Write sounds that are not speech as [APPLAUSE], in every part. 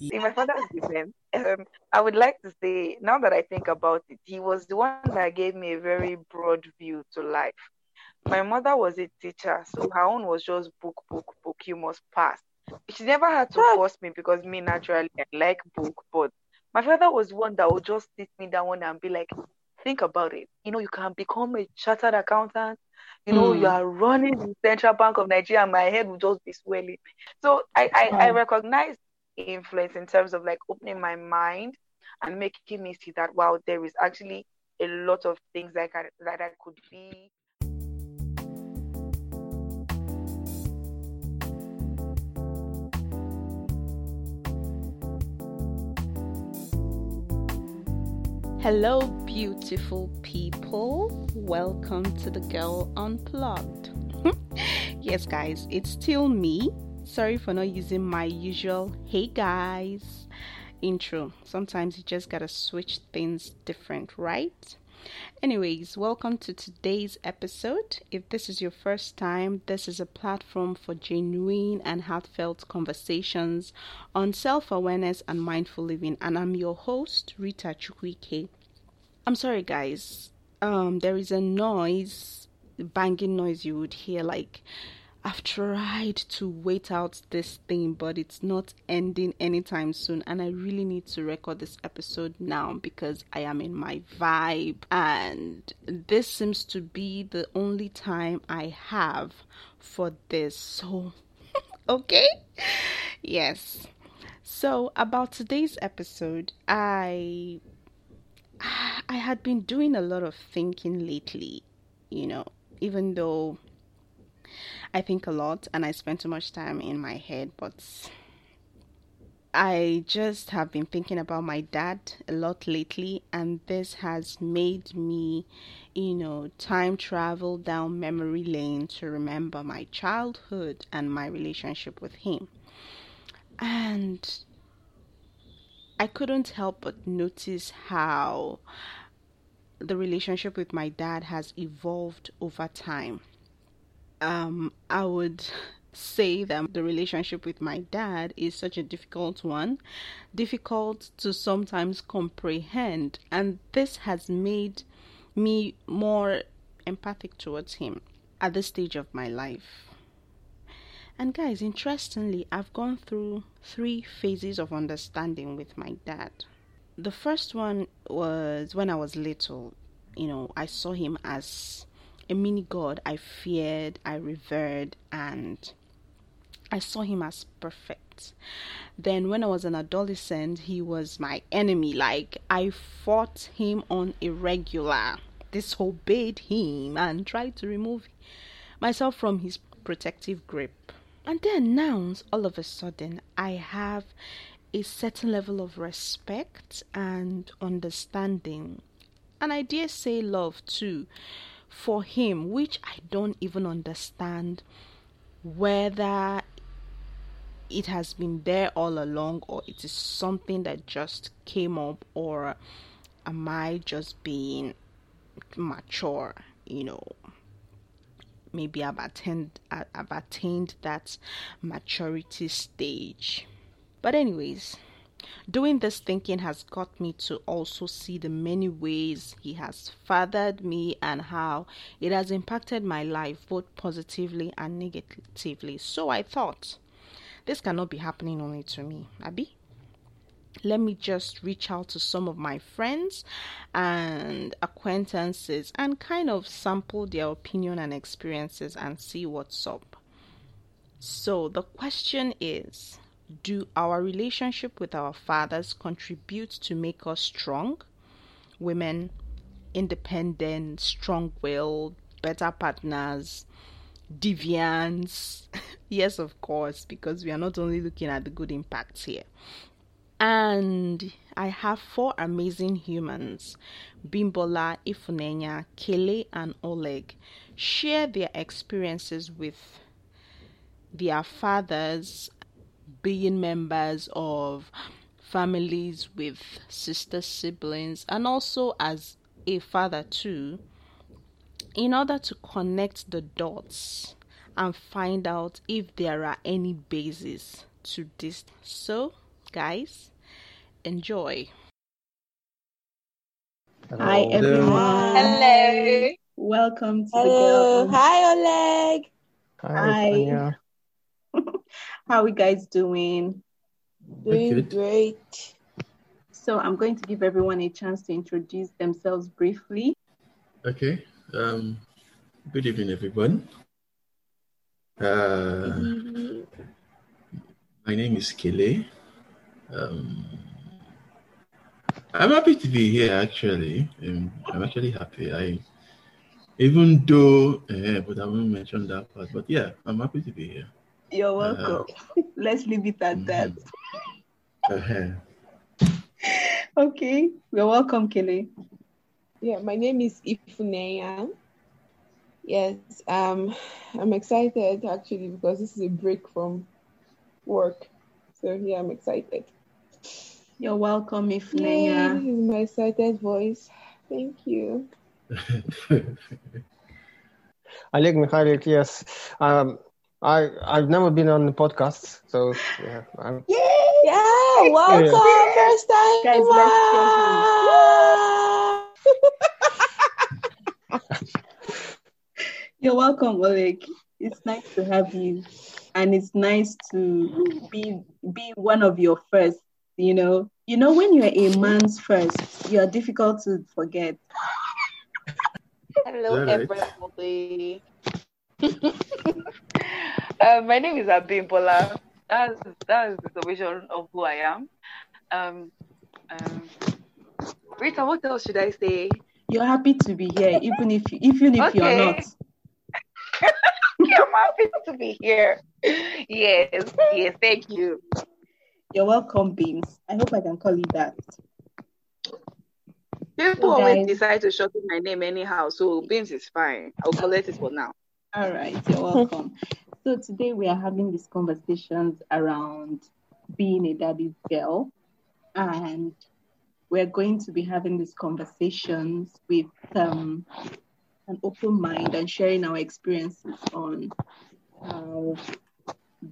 See, my father father's different. Um, I would like to say, now that I think about it, he was the one that gave me a very broad view to life. My mother was a teacher, so her own was just book, book, book. You must pass. She never had to force me because me naturally I like book, but my father was one that would just sit me down and be like, think about it. You know, you can become a chartered accountant. You know, mm. you are running the Central Bank of Nigeria, and my head would just be swelling. So I, I, I recognize influence in terms of like opening my mind and making me see that wow, there is actually a lot of things that I, that I could be Hello, beautiful people. Welcome to the Girl Unplugged. [LAUGHS] yes, guys, it's still me. Sorry for not using my usual hey guys intro. Sometimes you just gotta switch things different, right? Anyways, welcome to today's episode. If this is your first time, this is a platform for genuine and heartfelt conversations on self awareness and mindful living. And I'm your host, Rita Chukwuike. I'm sorry, guys. Um, there is a noise, banging noise you would hear. Like, I've tried to wait out this thing, but it's not ending anytime soon. And I really need to record this episode now because I am in my vibe. And this seems to be the only time I have for this. So, [LAUGHS] okay? Yes. So, about today's episode, I I had been doing a lot of thinking lately, you know, even though I think a lot and I spend too much time in my head, but I just have been thinking about my dad a lot lately, and this has made me, you know, time travel down memory lane to remember my childhood and my relationship with him. And I couldn't help but notice how the relationship with my dad has evolved over time um, I would say that the relationship with my dad is such a difficult one, difficult to sometimes comprehend, and this has made me more empathic towards him at this stage of my life. And guys, interestingly, I've gone through three phases of understanding with my dad. The first one was when I was little. You know, I saw him as a mini god I feared, I revered, and I saw him as perfect. Then, when I was an adolescent, he was my enemy. Like, I fought him on a regular, disobeyed him, and tried to remove myself from his protective grip. And then, now, all of a sudden, I have a certain level of respect and understanding, and I dare say love too, for him, which I don't even understand whether it has been there all along or it is something that just came up or am I just being mature, you know. Maybe I've attained I've attained that maturity stage. But anyways, Doing this thinking has got me to also see the many ways He has fathered me and how it has impacted my life both positively and negatively. So I thought, this cannot be happening only to me, Abby. Let me just reach out to some of my friends and acquaintances and kind of sample their opinion and experiences and see what's up. So the question is do our relationship with our fathers contribute to make us strong? Women, independent, strong willed, better partners, deviants. [LAUGHS] yes, of course, because we are not only looking at the good impacts here. And I have four amazing humans Bimbola, Ifunenya, Kele, and Oleg share their experiences with their fathers being members of families with sister siblings and also as a father too in order to connect the dots and find out if there are any bases to this so guys. Enjoy. Hello. Hi everyone. Hello. Welcome to Hello. the girl. Hi, Oleg. Hi, Hi. [LAUGHS] How are you guys doing? Doing great. So I'm going to give everyone a chance to introduce themselves briefly. Okay. Um, good evening, everyone. Uh, my name is Kele. Um, I'm happy to be here. Actually, um, I'm actually happy. I, even though, uh, but I won't mention that part. But yeah, I'm happy to be here. You're welcome. [LAUGHS] Let's leave it at that. Uh-huh. Okay. You're welcome, Kele. Yeah, my name is Ifunenya. Yes, um, I'm excited actually because this is a break from work. So yeah, I'm excited. You're welcome, Yay, Ifunenya. this is my excited voice. Thank you. [LAUGHS] Oleg Mikhailik, yes. Um, I I've never been on the podcast, so yeah, I'm, Yeah, welcome, first time. Guys, let's [LAUGHS] You're welcome, Oleg. It's nice to have you. And it's nice to be be one of your first, you know. You know, when you're a man's first, you're difficult to forget. Hello, everybody. [LAUGHS] uh, my name is Abimbola. That's that's the summation of who I am. Um, um, Rita, what else should I say? You're happy to be here, even if even if you're not. [LAUGHS] I'm happy to be here. Yes, yes, thank you. You're welcome, Beams. I hope I can call you that. People So, always decide to shorten my name anyhow, so Beans is fine. I'll collect it for now. All right, you're welcome. So today we are having these conversations around being a daddy's girl, and we're going to be having these conversations with um, an open mind and sharing our experiences on how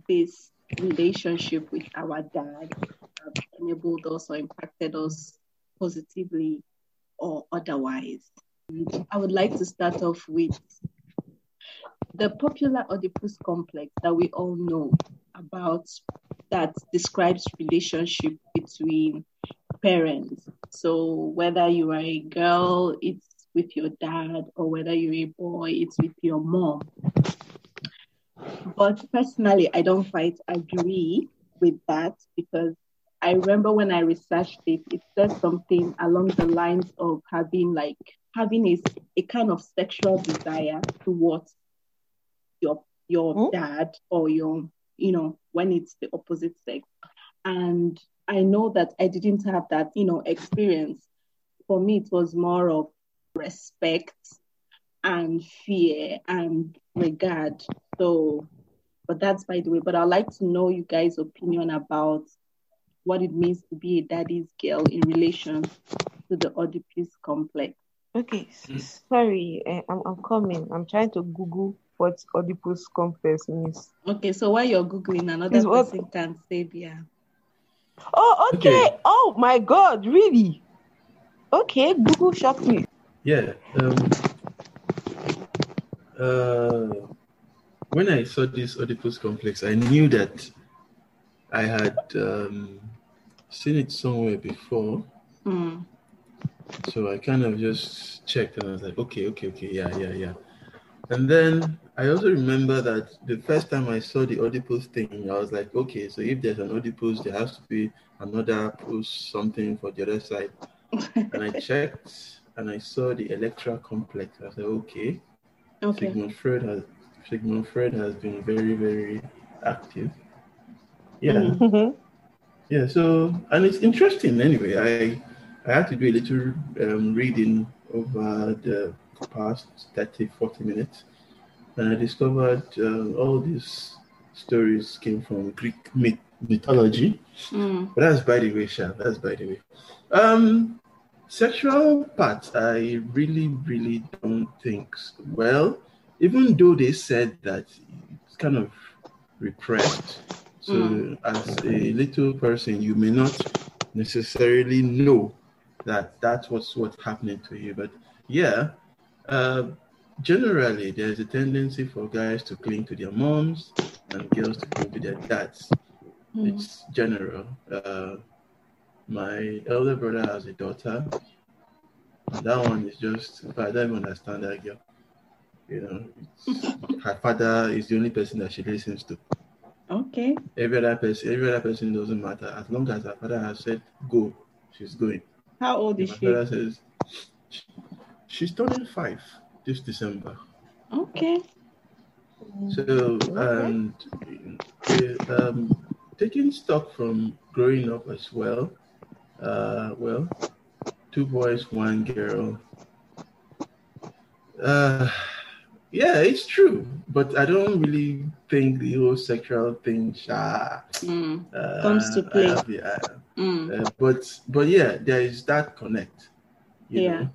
this relationship with our dad have enabled us or impacted us positively or otherwise. And I would like to start off with the popular Oedipus complex that we all know about that describes relationship between parents. So whether you are a girl, it's with your dad, or whether you're a boy, it's with your mom. But personally, I don't quite agree with that because I remember when I researched it, it says something along the lines of having like having a, a kind of sexual desire towards your your Hmm? dad or your you know when it's the opposite sex. And i know that i didn't have that you know experience. For me it was more of respect and fear and regard. So but that's by the way but i'd like to know you guys opinion about what it means to be a daddy's girl in relation to the oedipus complex. Okay, s- sorry, eh, I'm, I'm coming. I'm trying to Google what Oedipus complex means. okay so while you're googling another Is what- person can say yeah Oh, okay. Okay. Oh my God, really? Okay, Google shocked me. Yeah. Um, uh, when I saw this Oedipus complex, I knew that I had um, seen it somewhere before. Hmm. So I kind of just checked and I was like, okay, okay, okay, yeah, yeah, yeah. And then I also remember that the first time I saw the Oedipus thing, I was like, okay, so if there's an Oedipus, there has to be another post something for the other side. And I [LAUGHS] checked and I saw the Electra complex. I said, okay, okay Sigmund Freud has Sigmund Freud has been very, very active. Yeah, Mhm. yeah. So and it's interesting anyway. I I had to do a little um, reading over the past 30, 40 minutes, and I discovered uh, all these stories came from Greek myth- mythology. Hmm. But that's by the way, Sha. That's by the way. Um, sexual part, I really, really don't think. Well, even though they said that it's kind of repressed, So as a little person, you may not necessarily know that that's what's what's happening to you. But yeah, uh, generally there's a tendency for guys to cling to their moms and girls to cling to their dads. Mm. It's general. Uh, my elder brother has a daughter. And that one is just, I don't even understand that girl. You know, it's, [LAUGHS] her father is the only person that she listens to. Okay. Every other person, every other person doesn't matter. As long as her father has said go, she's going. How old is she? says she's turning five this December. Okay. So and uh, um, taking stock from growing up as well. Uh, well, two boys, one girl. Uh, yeah, it's true, but I don't really think the whole sexual thing sha, Mm. uh, Comes to play. Mm. uh, but but yeah, there is that connect. You Yeah. Know?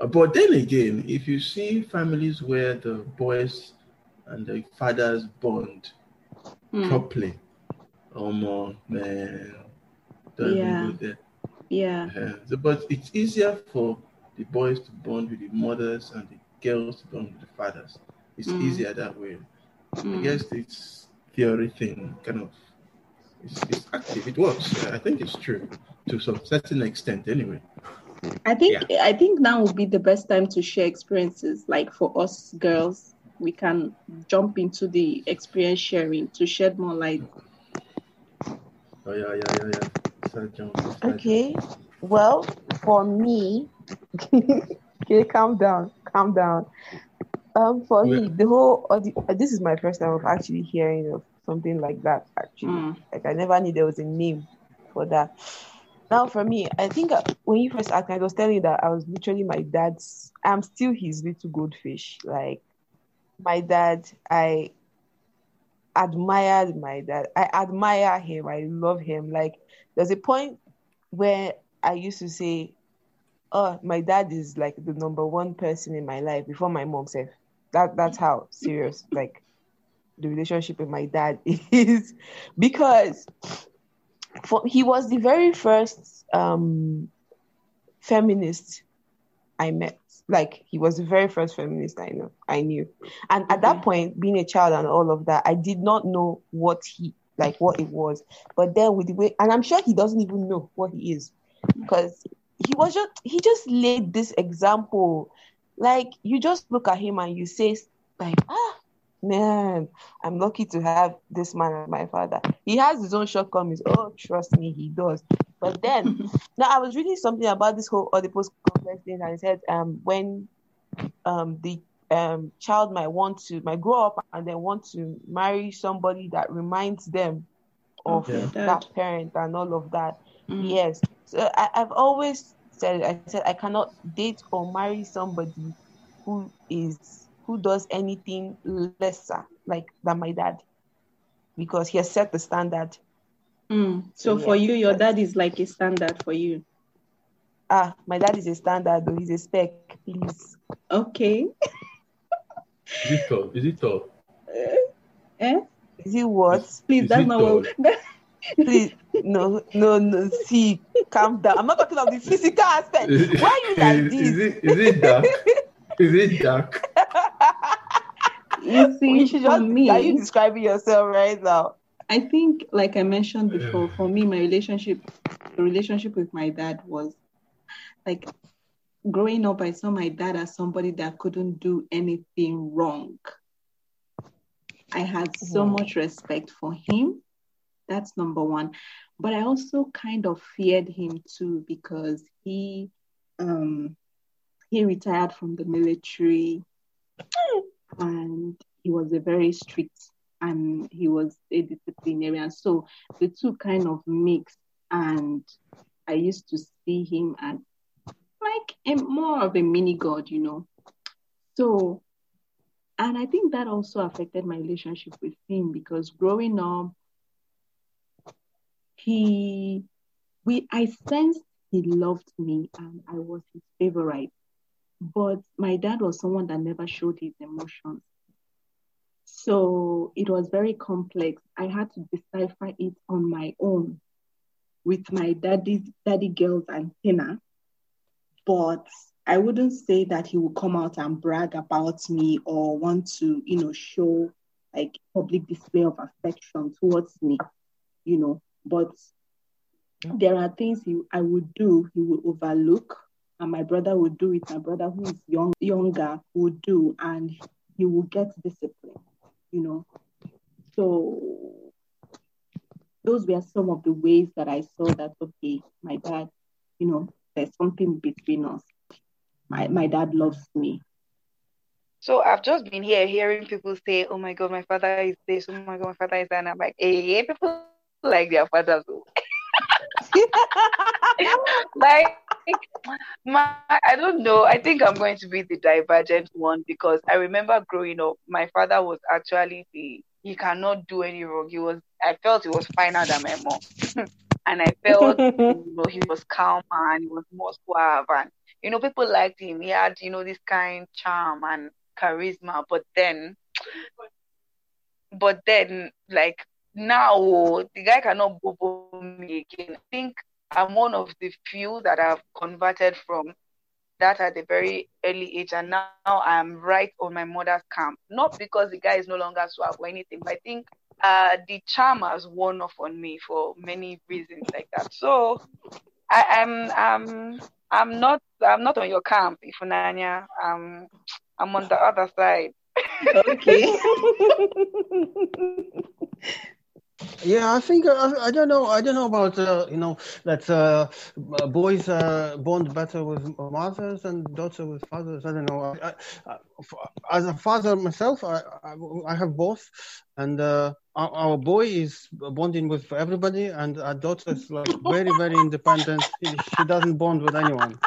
Uh, but then again, if you see families where the boys and the fathers bond Mm. properly, oh more man, don't even Yeah. go there. Yeah. Uh, so- but it's easier for the boys to bond with the mothers and the girls to bond with the fathers. It's Mm. easier that way. I Mm. guess it's theory thing, kind of. It's, it's active. It works. I think it's true to some certain extent, anyway. I think I think now would be the best time to share experiences. Like for us girls, we can jump into the experience sharing to shed more light. Oh yeah, yeah, yeah, yeah. Start jumping, start Okay. Well, for me, [LAUGHS] okay, calm down, calm down. Um, for me, the whole audi- uh, this is my first time of actually hearing of something like that. Actually, Mm. like I never knew there was a name for that. Now, for me, I think uh, when you first asked I was telling you that I was literally my dad's. I'm still his little goldfish. Like my dad, I admired my dad. I admire him. I love him. Like there's a point where I used to say, "Oh, my dad is like the number one person in my life before my mom said." That that's how serious like the relationship with my dad [LAUGHS] is because for he was the very first um feminist I met. Like he was the very first feminist I know I knew. And at that point, being a child and all of that, I did not know what he like what it was. But then with the way and I'm sure he doesn't even know what he is because he was just he just laid this example. Like you just look at him and you say like ah man, I'm lucky to have this man as my father. He has his own shortcomings. Oh, trust me, he does. But then [LAUGHS] now I was reading something about this whole Oedipus complex thing, and it said um when um the um child might want to might grow up and then want to marry somebody that reminds them of Yeah. that parent and all of that. Mm. Yes. So I, I've always said I said I cannot date or marry somebody who is who does anything lesser like than my dad because he has set the standard. Mm. So Yeah. for you, your dad is like a standard for you. Ah, my dad is a standard though, he's a spec, please. Okay. [LAUGHS] Is it tall? Is it tall? Eh? Is it what? Please, Is that's it not what. [LAUGHS] Please, no, no, no. See, calm down. I'm not talking of the physical aspect. [LAUGHS] Why are you like is, is this? it is it dark? is it dark? You [LAUGHS] see, You should for just, me, are you describing yourself right now? I think, like I mentioned before, for me, my relationship, the relationship with my dad was like growing up. I saw my dad as somebody that couldn't do anything wrong. I had so Wow. much respect for him. That's number one. But I also kind of feared him too because he um he retired from the military and he was a very strict and he was a disciplinarian. So the two kind of mixed and I used to see him as like a more of a mini god, you know. So and I think that also affected my relationship with him because growing up, he we I sensed he loved me and I was his favorite. But my dad was someone that never showed his emotions. So it was very complex. I had to decipher it on my own with my daddy's daddy girl's antenna. But I wouldn't say that he would come out and brag about me or want to, you know, show like public display of affection towards me, you know. But there are things he, I would do, he would overlook, and my brother would do it. My brother, who is young, younger, would do, and he will get discipline, you know. So those were some of the ways that I saw that okay, my dad, you know, there's something between us. My my dad loves me. So I've just been here hearing people say, "Oh my God, my father is this. Oh my God, my father is that." And I'm like, "Hey, people like their fathers." [LAUGHS] [LAUGHS] like my I don't know. I think I'm going to be the divergent one because I remember growing up, my father was actually the he cannot do any wrong. He was I felt he was finer than my mom. [LAUGHS] and I felt [LAUGHS] you know he was calmer and he was more suave and you know people liked him. He had, you know, this kind charm and charisma, but then but then like now the guy cannot boo me again. I think I'm one of the few that have converted from that at a very early age, and now I'm right on my mother's camp. Not because the guy is no longer suave or anything, but I think uh, the charm has worn off on me for many reasons like that. So I, am I'm, I'm I'm not I'm not on your camp, Ifunenya. Um, I'm on the other side. Okay. [LAUGHS] [LAUGHS] Yeah, I think I, I don't know. I don't know about uh, you know that uh, boys uh, bond better with mothers and daughters with fathers. I don't know. I, I, as a father myself, I, I, have both, and uh, our, our, boy is bonding with everybody, and our daughter is like very very independent. She, she doesn't bond with anyone.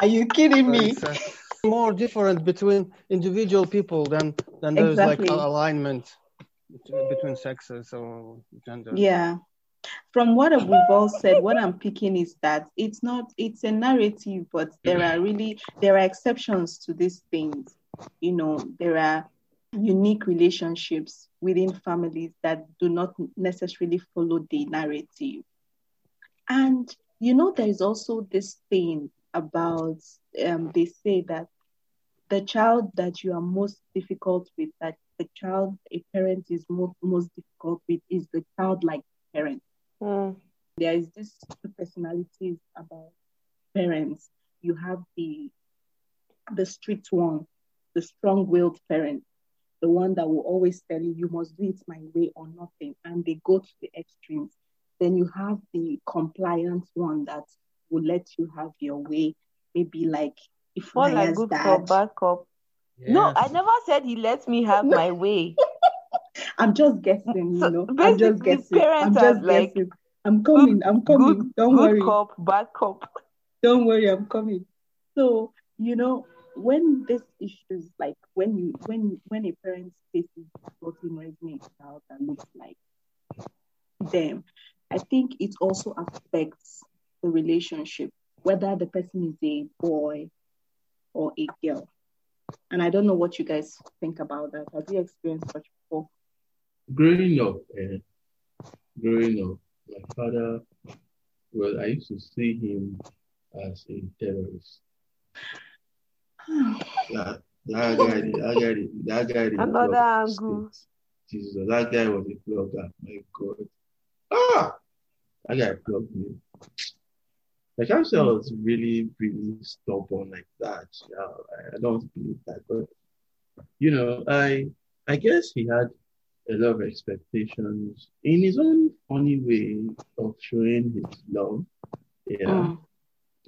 Are you kidding me? Uh, more different between individual people than than there's exactly. like alignment between sexes or gender. Yeah. From what we've all said, what I'm picking is that it's not, it's a narrative, but there are really, there are exceptions to these things. You know, there are unique relationships within families that do not necessarily follow the narrative. And, you know, there is also this thing about, um, they say that the child that you are most difficult with, that the child a parent is most, most difficult with is the childlike parent. Mm. There is this two personalities about parents. You have the the strict one, the strong-willed parent, the one that will always tell you you must do it my way or nothing, and they go to the extremes. Then you have the compliant one that will let you have your way, maybe like if more like good dad, bad cop. Yes. No, I never said he lets me have my way. [LAUGHS] I'm just guessing, you know. I'm just guessing. I'm just like, guessing. I'm coming. Good, I'm coming. Good, Don't good worry. cop, bad cop. Don't worry, I'm coming. So, you know, when this issues like when you when when a parent faces floating raising a child that looks like them, I think it also affects the relationship, whether the person is a boy or a girl. And I don't know what you guys think about that. Have you experienced such before? Growing up, uh, growing up, my father, well, I used to see him as a terrorist. [SIGHS] that, that guy, that guy, that guy. Another angle. Jesus, that guy was a flogger. My God. Ah, that guy flogged me. Like I said, I was really, really stubborn like that. Yeah, I don't believe that, but you know, I I guess he had a lot of expectations in his own funny way of showing his love. Yeah. Mm.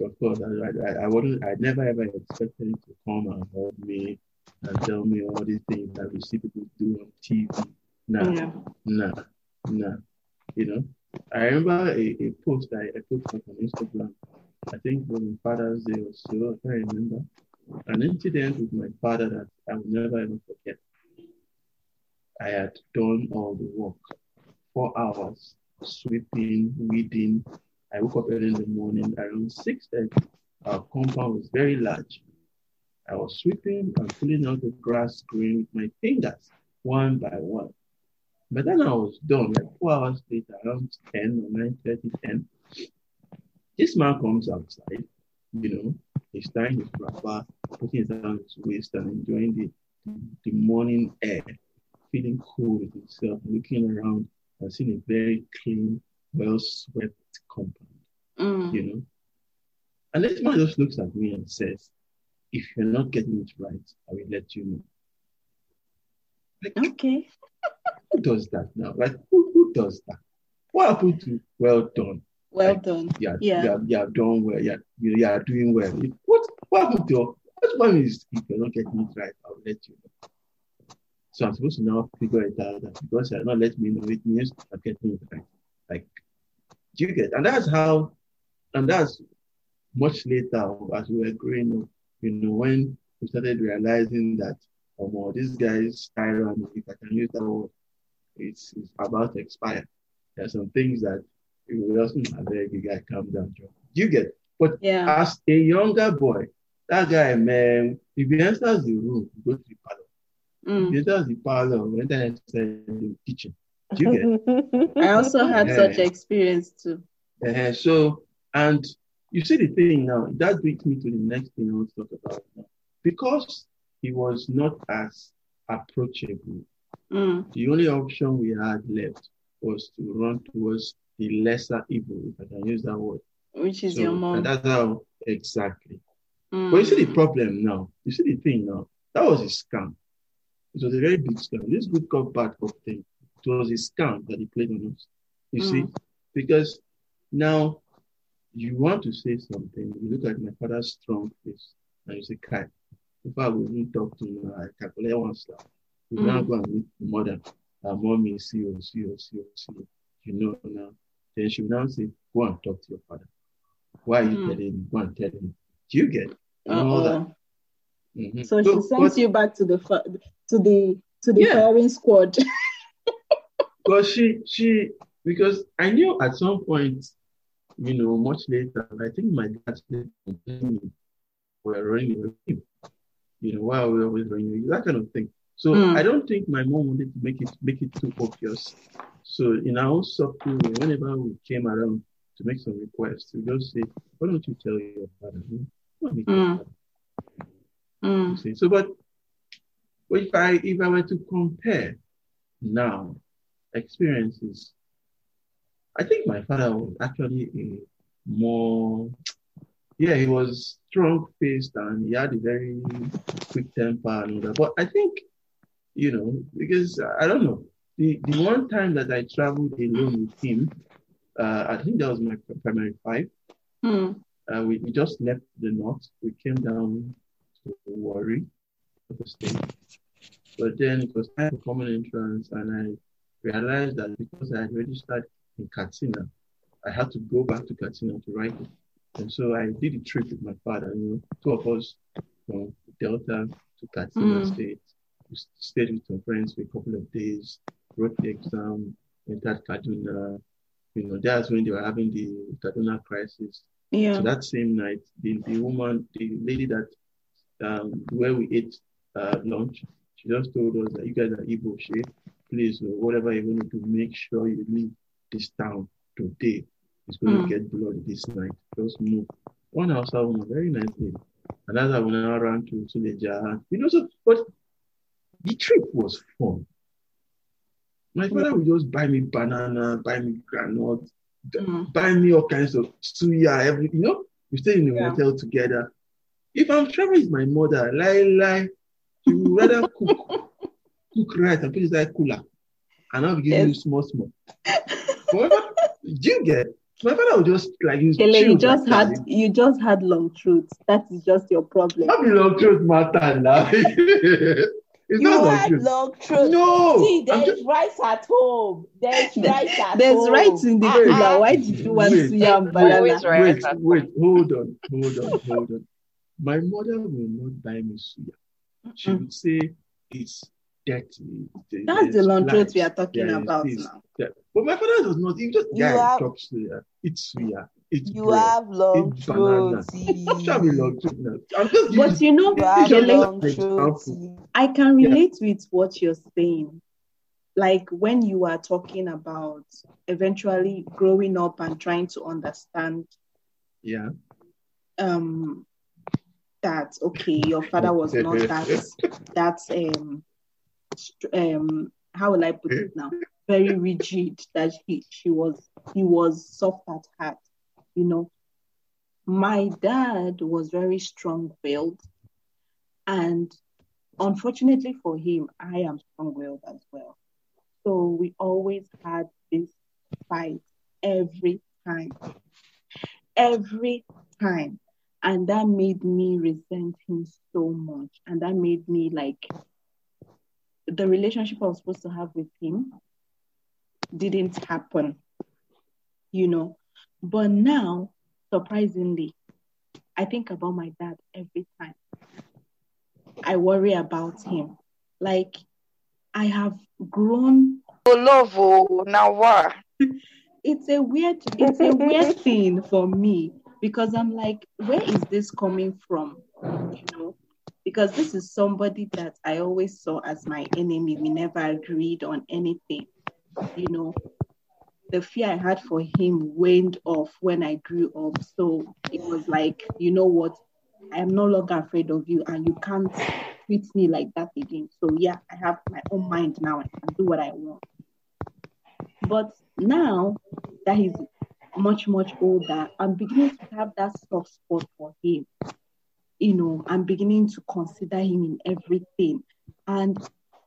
Of course, I, I, I wouldn't, I never ever expected him to come and hold me and tell me all these things that we see people do on TV. Nah, yeah. nah, nah. You know, I remember a, a post I, I put up on Instagram. I think on Father's Day or so, I can't remember. An incident with my father that I will never ever forget. I had done all the work, four hours, sweeping, weeding. I woke up early in the morning around 6.30. Our compound was very large. I was sweeping and pulling out the grass green with my fingers. one by one. But then I was done, like four hours later, around 10 or 9 30, 10. This man comes outside, you know, he's tying his wrapper, putting his hand on his waist and enjoying the, the morning air, feeling cool with himself, looking around and seeing a very clean, well swept compound, Mm. you know. And this man just looks at me and says, If you're not getting it right, I will let you know. Like, Okay. [LAUGHS] who does that now? Like, who, who does that? What happened to well done? Well Like, done. Yeah, Yeah. yeah, yeah, done well. Yeah, you, are doing well. What, what happened to what one is if you're not getting it right, I'll let you know. So I'm supposed to now figure it out that because you're not letting me know, it means I'm getting it right. Like, do you get? And that's how, and that's much later as we were growing up, you know, when we started realizing that, oh, well, this guy's tyrant, if I can use that word, it's, it's about to expire. There are some things that you will just, "Hmm, I beg you guys, calm down, Joe. Do you get? But Yeah. as a younger boy, that guy, man, if he enters the room, he goes to the parlor. Mm. If he enters the parlor, we enter inside the kitchen. Do you get? [LAUGHS] I also had Yeah. such experience too. Uh, so, and you see the thing now, that brings me to the next thing I want to talk about now. Because he was not as approachable, Mm. the only option we had left was to run towards the lesser evil, if I can use that word. Which is So, your and that's how, exactly. Mm. But you see the problem now, you see the thing now, that was a scam. It was a very big scam. This good cop, bad cop thing, it was a scam that he played on us. You see, because now you want to say something, you look at my father's strong face and you say, Kai, if I even talk to him, I calculate one slap. You Mm. now go and meet the mother, her mommy, see you, see you, see you, see you. You know now. Then she will now say, Go and talk to your father. Why are you Mm. telling me? Go and tell him. Do you get? And all that. Uh-oh. Mhm. So she but- sends you back to the to the to the Yeah. firing squad. [LAUGHS] Because she she because I knew at some point, you know, much later, I think my dad said complaining we're running with him. You know, why are we always running? That kind of thing. So Mm. I don't think my mom wanted to make it make it too obvious. So in our own subtle way, whenever we came around to make some requests, we just say, Why don't you tell your father? Go and meet your Mm. Mm. You see, so but, but if I if I were to compare now experiences, I think my father was actually a more yeah, he was strong faced and he had a very quick temper and all that. But I think, you know, because I don't know, the, the one time that I traveled alone with him, uh, I think that was my primary five. Mm. Uh, we, we just left the north. We came down to Warri, the state. But then it was time for common entrance, and I realized that because I had registered in Katsina, I had to go back to Katsina to write it. And so I did a trip with my father. You know, two of us from Delta to Katsina Mm. State. Stayed with some friends for a couple of days, wrote the exam, entered Kaduna. You know, that's when they were having the Kaduna crisis. Yeah. So that same night, the, the woman, the lady that um, where we ate uh, lunch, she just told us that you guys are Igbo shit. Please, whatever you're going to do, make sure you leave this town today. It's going Mm. to get bloody this night. Just move. One house, woman, very nice lady. Another one around to Suleja. You know, so, but the trip was fun. My father would just buy me banana, buy me granite, Mm. buy me all kinds of suya, every you know, we stay in the Yeah. hotel together. If I'm traveling with my mother, lie lie, she would rather [LAUGHS] cook cook right and put it inside cooler. And I'll give you small small. But do you get my father would just like use Kele, you just had time. you just had long truths. That is just your problem. Not be long truth matter now. [LAUGHS] it's You not long had truth. long truth. No, See, I'm there's just- rice at home. There's [LAUGHS] rice at There's home. rights in the Ah, cooler. ah. Why did you want Wait, suya and wait, banana? Always right. Wait, wait, hold on, hold on, hold on. My mother will not buy me suya. She Mm. would say it's dirty. That's the long truth we are talking about now. that. But my father does not. He just You guy have- chop suya, eat. It's You bread. have long It's banana. throaty. Stop be long tooth now. I'm just But you know, You have Kele, long Example. throaty. I can Yeah. relate with what you're saying. Like when you are talking about eventually growing up and trying to understand yeah. um that okay, your father was not [LAUGHS] that that um um how will I put it now? Very rigid that he she was he was soft at heart, you know. My dad was very strong willed and unfortunately for him, I am strong willed as well. So we always had this fight every time. Every time. And that made me resent him so much. And that made me like the relationship I was supposed to have with him didn't happen, you know. But now, surprisingly, I think about my dad every time. I worry about him. Like I have grown. Oh, love, oh, now what? It's a weird, it's a weird [LAUGHS] thing for me because I'm like, where is this coming from? You know, because this is somebody that I always saw as my enemy. We never agreed on anything. You know, the fear I had for him waned off when I grew up. So it was like, you know what? I am no longer afraid of you, and you can't treat me like that again. So yeah, I have my own mind now. I can do what I want. But now that he's much, much older, I'm beginning to have that soft spot for him. You know, I'm beginning to consider him in everything. And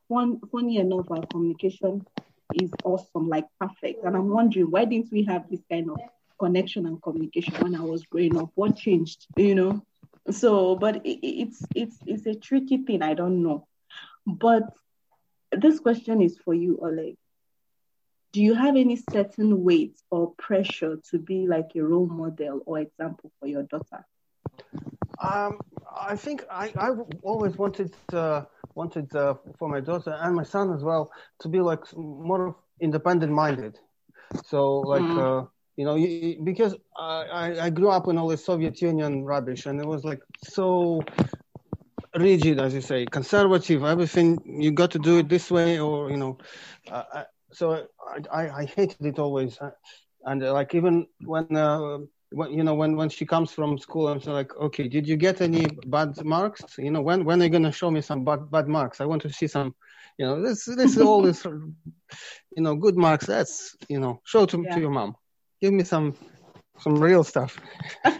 one funny enough, our communication is awesome, like perfect. And I'm wondering why didn't we have this kind of connection and communication when I was growing up? What changed? You know? So, but it, it's it's it's a tricky thing. I don't know. But this question is for you, Oleg. Do you have any certain weight or pressure to be like a role model or example for your daughter? Um, I think I, I always wanted uh, wanted uh, for my daughter and my son as well to be like more independent minded. So like Mm. uh, you know you, because I, I grew up in all the Soviet Union rubbish and it was like so rigid as you say conservative everything you got to do it this way or you know uh, I- so I, I I hated it always Uh, and uh, like even when uh, when you know when when she comes from school i'm like okay did you get any bad marks? You know when when are you going to show me some bad bad marks? I want to see some you know this this is all this you know good marks. That's you know show to, Yeah. to your mom. Give me some some real stuff. [LAUGHS]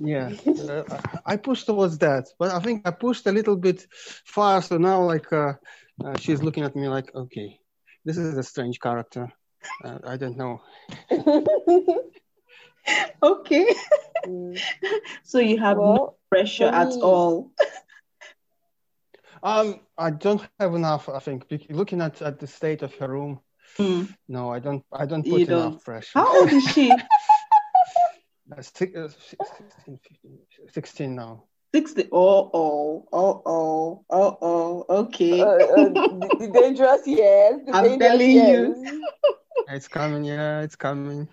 Yeah. Uh, i pushed towards that but i think i pushed a little bit far so now like uh, uh, she's looking at me like okay this is a strange character. Uh, i don't know [LAUGHS] [LAUGHS] Okay. Mm. [LAUGHS] So you have no pressure at all. [LAUGHS] Um, I don't have enough. I think looking at, at the state of her room, Mm. no, I don't. I don't put don't. enough pressure. How old is she? Uh, uh, 16, 15, 16 now. 60. Oh, oh, oh, oh, oh, oh. Okay. uh, uh, the, the dangerous years. I'm telling you. It's coming. Yeah, it's coming.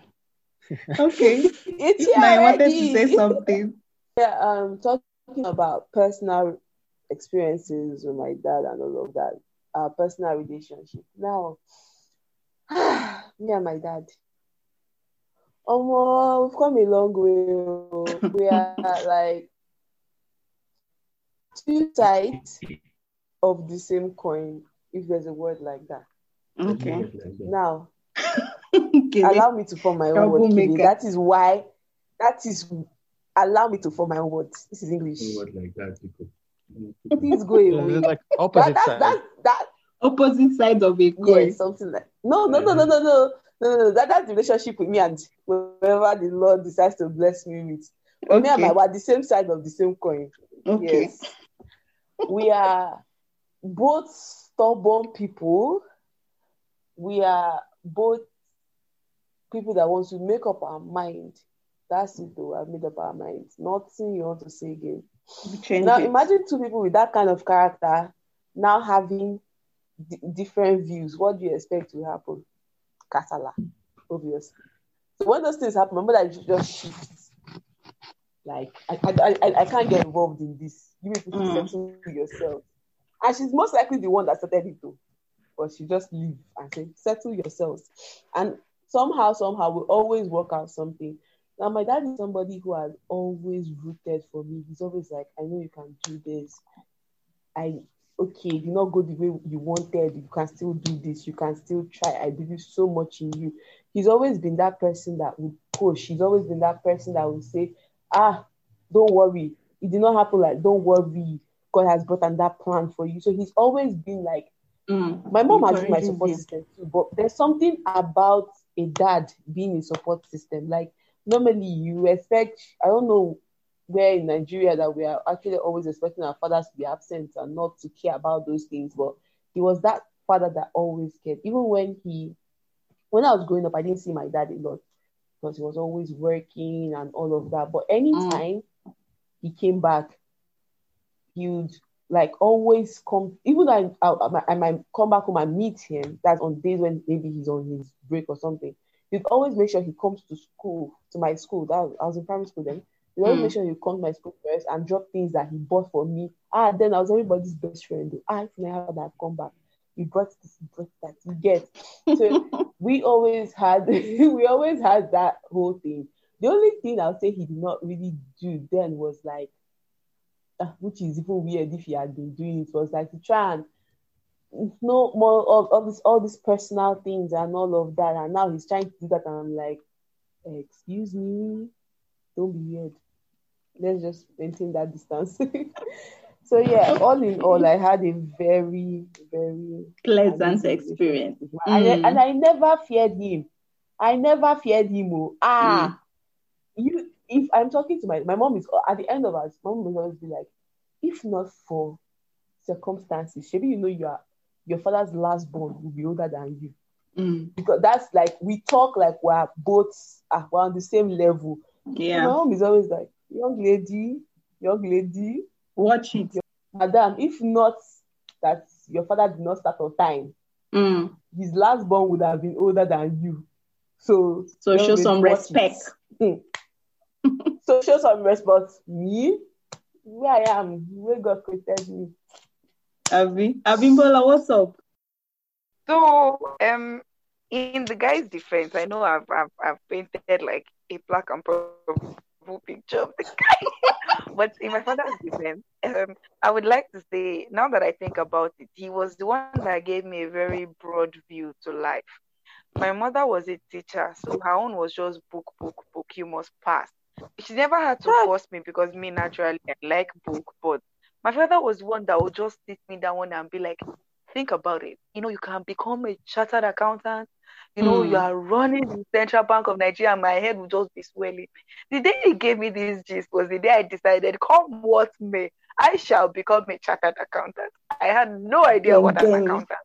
Okay. It's [LAUGHS] here I wanted to say something. Yeah, um, talking about personal experiences with my dad and all of that, our personal relationship. Now, [SIGHS] me and my dad, um, we've come a long way. oh. We are [LAUGHS] like two sides of the same coin, if there's a word like that. Okay. Now, Okay. Allow me to form my own word. Kide. That is why. That is allow me to form my own words. This is English. Word like that, people. Please go It's away. like That, opposite that, side. that, that, Opposite sides of a coin. yeah, something like no, no, no, no, no, no, no, no. That that's the relationship with me and whoever the Lord decides to bless me with. But Me and my Okay. wife, the same side of the same coin. Okay. Yes, we are both stubborn people. We are both people that want to make up our mind. That's it, though. I've made up our minds. Nothing you want to say again. Change Now it. imagine two people with that kind of character now having d- different views. What do you expect to happen? Kasala, obviously. So when those things happen, my mother just shifts. Like I, I, I, I can't get involved in this. You need to Mm. settle yourself. And she's most likely the one that started it though. But she just leave and say, settle yourselves. And somehow, somehow we always work out something. Now my dad is somebody who has always rooted for me. He's always like, I know you can do this. I okay, did not go the way you wanted. You can still do this. You can still try. I believe so much in you. He's always been that person that would push. He's always been that person that would say, Ah, don't worry. It did not happen like don't worry. God has brought that plan for you. So he's always been like Mm. my mom has been my support system too, but there's something about a dad being a support system. Like normally you expect, I don't know where in Nigeria that we are actually always expecting our fathers to be absent and not to care about those things. But he was that father that always cared. Even when he when I was growing up, I didn't see my dad a lot because he was always working and all of that. But anytime mm. he came back, he would like always come. Even I, I, I might- come back home and meet him. That's on days when maybe he's on his break or something. He'd always make sure he comes to school, to my school. That was, I was in primary school then. He'd always Mm. make sure he come to my school first and drop things that he bought for me. Ah, then I was everybody's best friend. Ah, I have that come back. He brought this, he brought that. You get. So [LAUGHS] we always had [LAUGHS] we always had that whole thing. The only thing I'll say he did not really do then was like, which is even weird if he had been doing it, was like to try and know more of all this all these personal things and all of that. And now he's trying to do that, and I'm like, excuse me, don't be weird. Let's just maintain that distance. [LAUGHS] so yeah, all in all, I had a very, very Pleasant experience. him. And, I, Mm. and I never feared him. I never feared him. Oh. Ah, you. If I'm talking to my my mom is at the end of us, mom will always be like, if not for circumstances, maybe you know you are your father's last born will be older than you Mm. because that's like we talk like we're both uh, we're on the same level. So my mom is always like, young lady, young lady, Watch it. madam. If not that your father did not start on time, Mm. his last born would have been older than you. So So show some respect. it. So show some respect. Me, where I am, where God created me. Abi, Abimbola, what's up? So, um, in the guy's defense, I know I've I've, I've painted like a black and purple picture of the guy, [LAUGHS] but in my father's defense, um, I would like to say now that I think about it, he was the one that gave me a very broad view to life. My mother was a teacher, so her own was just book, book, book. You must pass. She never had to force me because me naturally I like book, but my father was one that would just sit me down and be like, think about it. You know, you can become a chartered accountant. You know, Mm. you are running the Central Bank of Nigeria, and my head would just be swelling. The day he gave me this gist was the day I decided, come what may, I shall become a chartered accountant. I had no idea what an Gang, gang. accountant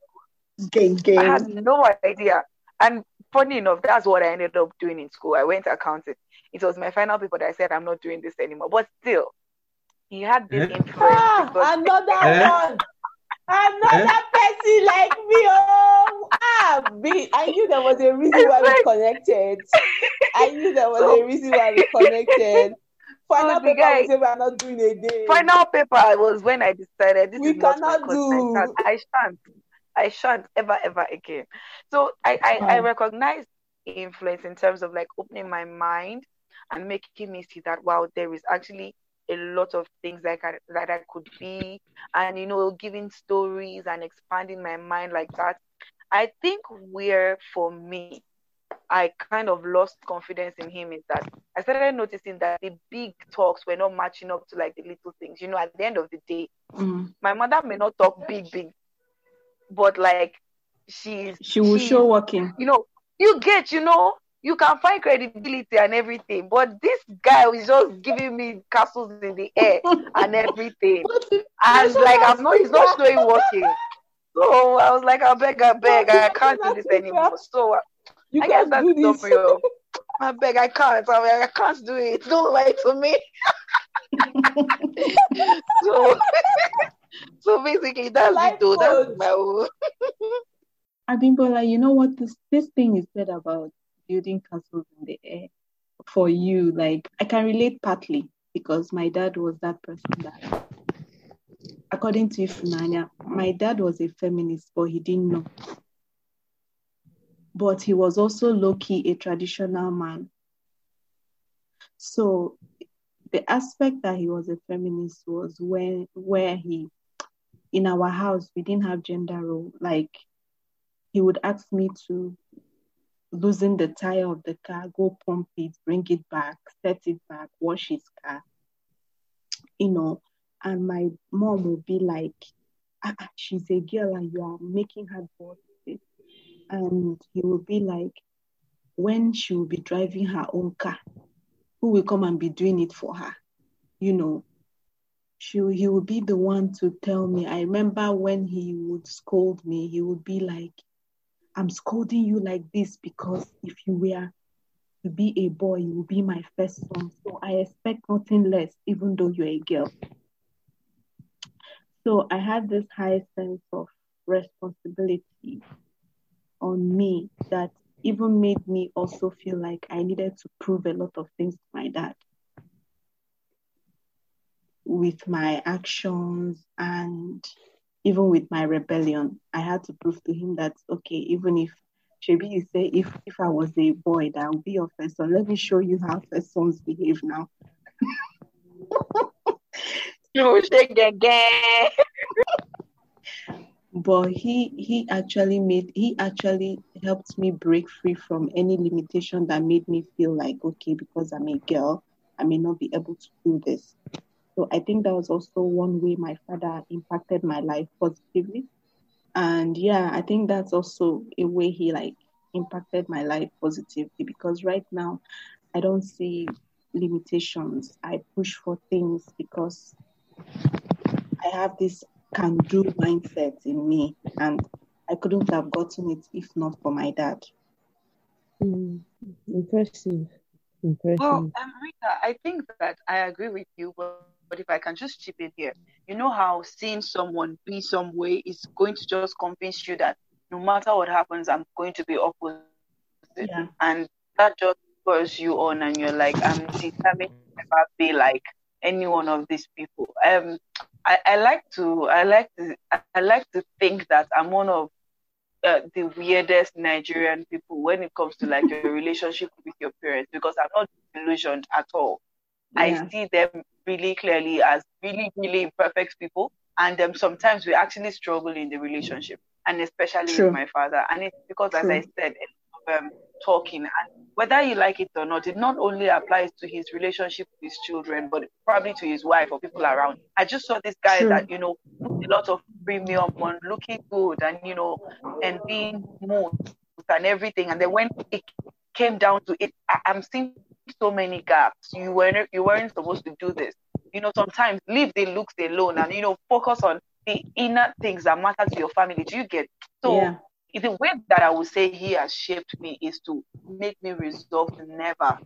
Gang, gang. I had no idea. And funny enough, that's what I ended up doing in school. I went accounting. It was my final paper that I said I'm not doing this anymore. But still, he had this Eh? influence Ah, another Eh? one. Another person like me. Oh, ah, me. I knew there was a reason why we connected. I knew there was So- a reason why we connected. Final the paper, guy- we are not doing again. final paper was when I decided this We is not my cannot course. do. I shan't. I shan't. Ever ever again. So I I, I recognize influence in terms of like opening my mind and making me see that wow there is actually a lot of things that I, that I could be and you know giving stories and expanding my mind like that. I think where for me I kind of lost confidence in him is that I started noticing that the big talks were not matching up to like the little things. You know, at the end of the day, Mm. my mother may not talk big, big, but like she's She will she's- show working. you know, you get, you know, you can find credibility and everything, but this guy was just giving me castles in the air and everything. [LAUGHS] And like I'm not he's not showing working. So I was like, I beg, I beg, I can't do this anymore. So uh, You I guess that's do the this. summary of oh. [LAUGHS] I beg, I can't. I, mean, I can't do it. Don't lie to me. [LAUGHS] so, so basically, that's Life it. Though. That's coach. my own. Abimbola, you know what this this thing is said about building castles in the air for you. Like I can relate partly because my dad was that person that according to Ifunenya, my dad was a feminist, but he didn't know. But he was also low-key a traditional man. So the aspect that he was a feminist was when where he in our house we didn't have gender role. Like he would ask me to loosen the tire of the car, go pump it, bring it back, set it back, wash his car. You know, and my mom would be like, ah, ah she's a girl and you are making her do this. And he would be like, when she will be driving her own car, who will come and be doing it for her? You know, she he would be the one to tell me. I remember when he would scold me, he would be like, I'm scolding you like this because if you were to be a boy, you will be my first son. So I expect nothing less, even though you're a girl. So I had this high sense of responsibility on me that even made me also feel like I needed to prove a lot of things to my dad with my actions and even with my rebellion. I had to prove to him that okay, even if Shebi you say if if I was a boy that would be your first son, let me show you how first sons behave now. [LAUGHS] Shake again. [LAUGHS] but he he actually made he actually helped me break free from any limitation that made me feel like okay because i'm a girl i may not be able to do this so i think that was also one way my father impacted my life positively and yeah i think that's also a way he like impacted my life positively because right now i don't see limitations i push for things because i have this can do mindset in me, and I couldn't have gotten it if not for my dad. Mm, impressive. Impressive. Well, um, Rita, I think that I agree with you, but, but if I can just chip in here, you know how seeing someone be some way is going to just convince you that no matter what happens, I'm going to be opposite. Yeah. And that just spurs you on, and you're like, I'm determined to never be like any one of these people. Um, I, I like to I like to I like to think that I'm one of uh, the weirdest Nigerian people when it comes to like your [LAUGHS] relationship with your parents because I'm not delusioned at all. Yeah. I see them really clearly as really really perfect people, and um, sometimes we actually struggle in the relationship, and especially True. with my father. And it's because, True. as I said, um, talking and whether you like it or not, it not only applies to his relationship with his children, but probably to his wife or people around. I just saw this guy that, you know, a lot of premium on looking good and, you know, and being smooth and everything. And then when it came down to it, I, am seeing so many gaps. You weren't you weren't supposed to do this. You know, sometimes leave the looks alone and you know, focus on the inner things that matter to your family. Do you get so yeah the way that I would say he has shaped me is to make me resolve to never,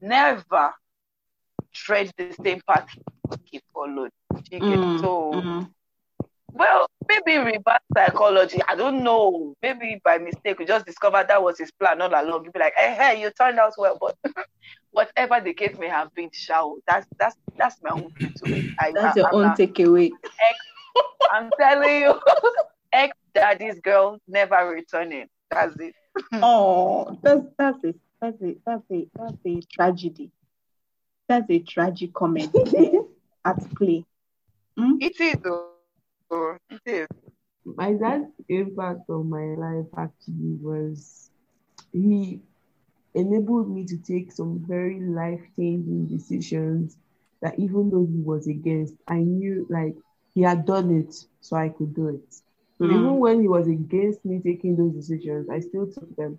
never tread the same path he followed. Mm, so, mm. Well, maybe reverse psychology. I don't know. Maybe by mistake we just discovered that was his plan all along. You'd be like, hey, hey, you turned out well, but [LAUGHS] whatever the case may have been, shall that's that's that's my own view to it. I, that's I, your I'm own takeaway. I'm telling you [LAUGHS] ex daddy's girl never returning. That's it. [LAUGHS] oh, that's that's it. That's it. That's a that's a tragedy. That's a tragic comedy at play. Hmm? It is though. It is. My dad's impact on my life actually was he enabled me to take some very life changing decisions that even though he was against, I knew like he had done it, so I could do it. So mm. even when he was against me taking those decisions, I still took them.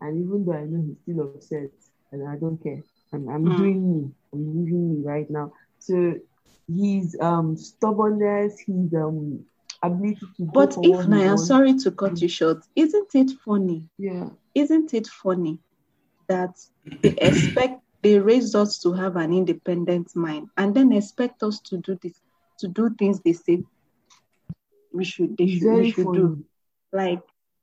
And even though I know he's still upset, and I don't care, and I'm mm. doing me, I'm living me right now. So his um stubbornness, his um ability to. But if I am sorry to cut you short, isn't it funny? Yeah. Isn't it funny that they expect they raised us to have an independent mind and then expect us to do this to do things they say we should they should, we should do. Like,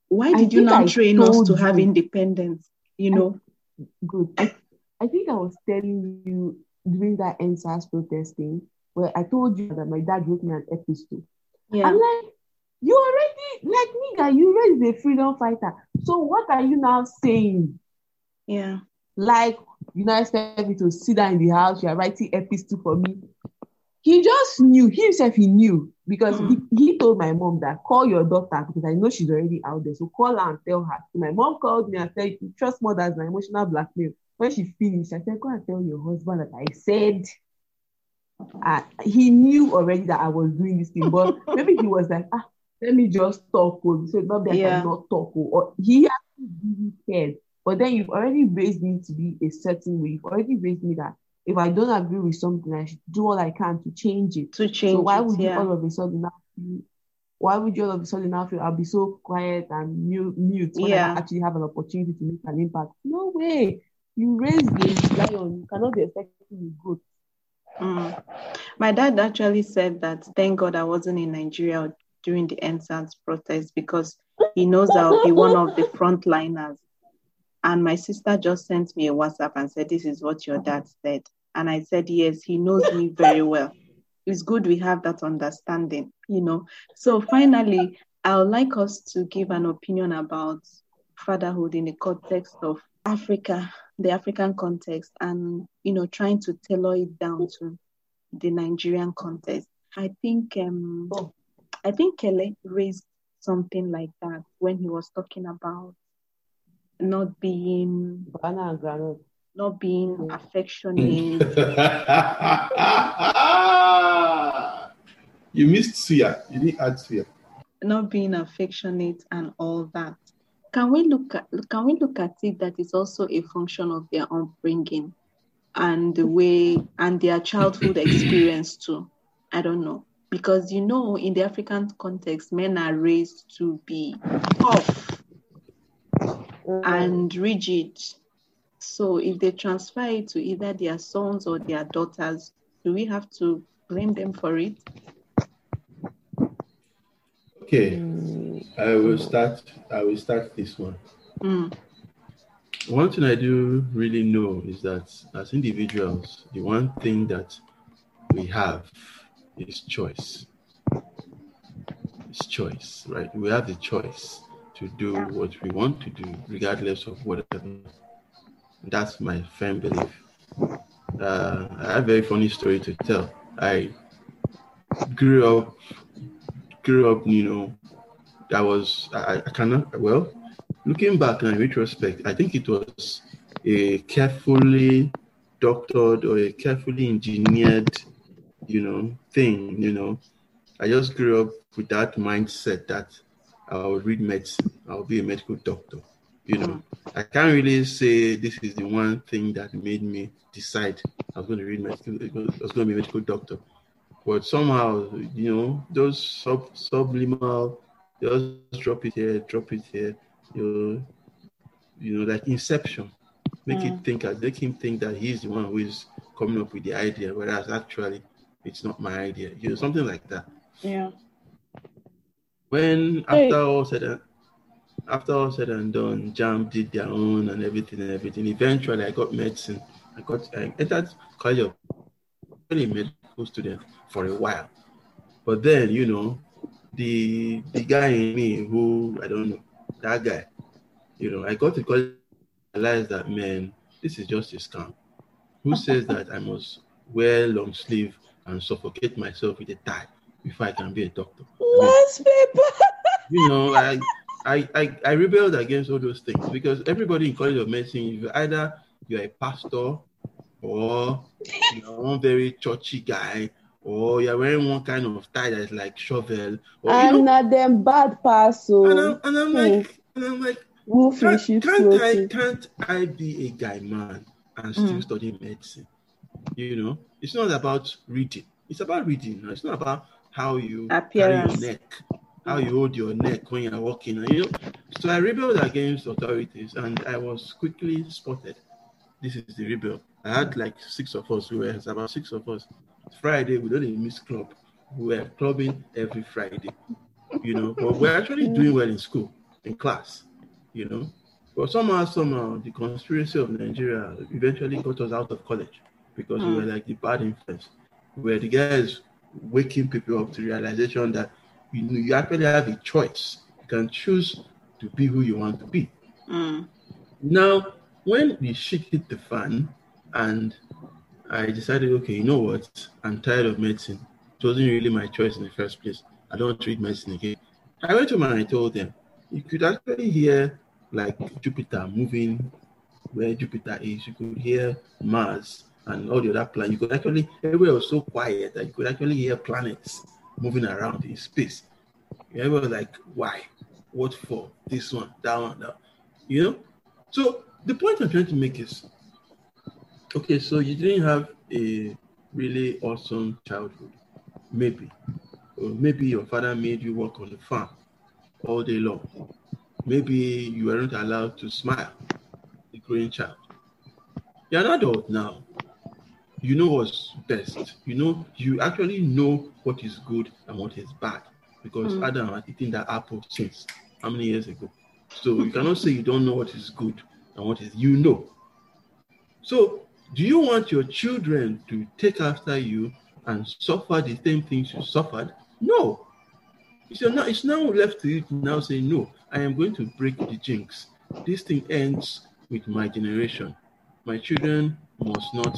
why did you not train us to have independence? you know. Good. I, I think I was telling you during that EndSARS protesting where I told you that my dad wrote me an epistle. Yeah. I'm like, you already like nigga, you raised a freedom fighter. So what are you now saying? Yeah. Like you now expect me to sit down in the house, you are writing epistle for me. He just knew he himself, he knew because Mm. he, he told my mom that call your daughter because I know she's already out there. So call her and tell her. So my mom called me and said, "You trust mothers and emotional blackmail. When she finished, I said, Go and tell your husband that I said he knew already that I was doing this thing, but [LAUGHS] maybe he was like, ah, let me just talk. Oh. So not that I Yeah. cannot talk. Oh. Or he actually really cared. But then you've already raised me to be a certain way. You've already raised me that if I don't agree with something, I should do all I can to change it. To change so why it, would you yeah. all of a sudden now feel, why would you all of a sudden now feel I'll be so quiet and mute, mute when Yeah. I actually have an opportunity to make an impact? No way. You raised the lion. You cannot be expecting to go. Mm. My dad actually said that thank God I wasn't in Nigeria during the EndSARS protest because he knows I'll be one of the frontliners. And my sister just sent me a WhatsApp and said, This is what your dad said. And I said, Yes, he knows me very well. It's good we have that understanding, you know. So finally, I would like us to give an opinion about fatherhood in the context of Africa, the African context, and you know, trying to tailor it down to the Nigerian context. I think um Oh. I think Kele raised something like that when he was talking about not being Banana and granite. not being Mm. affectionate. [LAUGHS] you missed Suya. You didn't add Suya. not being affectionate and all that. Can we look at can we look at it that it's also a function of their upbringing and the way and their childhood experience too? I don't know. Because you know, in the African context, men are raised to be tough and rigid. So if they transfer it to either their sons or their daughters, do we have to blame them for it? Okay, I will start. I will start this one. Mm, One thing I do really know is that as individuals, the one thing that we have is choice. It's choice, right? We have the choice to do what we want to do, regardless of whatever. That's my firm belief. Uh, I have a very funny story to tell. I grew up, grew up, you know, I was, I, I cannot, well, looking back in retrospect, I think it was a carefully doctored or a carefully engineered, you know, thing. You know, I just grew up with that mindset that I would read medicine, I'll be a medical doctor. You know, I can't really say this is the one thing that made me decide I was going to read medical, I was going to be a medical doctor. But somehow, you know, those sub subliminal, just drop it here, drop it here, you know, you know, like Inception. Make it mm. think, make him think that he's the one who is coming up with the idea, whereas actually it's not my idea. You know, something like that. yeah. When Hey. after all said and after all said and done, Jam did their own and everything and everything. Eventually, I got medicine. I got I entered college of really medical student for a while, but then you know, the the guy in me who I don't know that guy, you know, I got to college realize that man, this is just a scam. Who says that I must wear long sleeve and suffocate myself with a tie before I can be a doctor? I mean, [LAUGHS] you know, I, I, I, I rebelled against all those things because everybody in college of medicine, you either you're a pastor or you're one very churchy guy or you're wearing one kind of tie that's like shovel or you And know, na them bad person. and I'm, and I'm like, and I'm like, wolf can't, fish can't I floating. can't I be a guy man and still Mm. study medicine? You know, it's not about reading. It's about reading. It's not about how you carry Appearance. your neck, how you hold your neck when you're walking. You know, so I rebelled against authorities, and I was quickly spotted. This is the rebel. I had like six of us. We were about six of us. Friday, we don't even miss club. We were clubbing every Friday. You know, but we're actually doing well in school, in class. You know, But somehow, somehow, the conspiracy of Nigeria eventually got us out of college because we were like the bad influence. We were the guys waking people up to realization that you, you actually have a choice. You can choose to be who you want to be. Mm. Now, when the shit hit the fan, and I decided, okay, you know what? I'm tired of medicine. It wasn't really my choice in the first place. I don't want to read medicine again. I went to them and I told them, you could actually hear like Jupiter moving where Jupiter is. You could hear Mars and all the other planets. You could actually, everywhere was so quiet that you could actually hear planets moving around in space. Everyone was like, why? What for? This one, that one, that. You know? So the point I'm trying to make is okay, so you didn't have a really awesome childhood. Maybe. Or maybe your father made you work on the farm all day long. Maybe you weren't allowed to smile, the growing child. You're an adult now. You know what's best. You know, you actually know what is good and what is bad. Because Mm. Adam had eaten that apple since how many years ago? So you cannot say you don't know what is good and what is you know. So do you want your children to take after you and suffer the same things you suffered? No. It's now, it's now left to you to now say, no, I am going to break the jinx. This thing ends with my generation. My children must not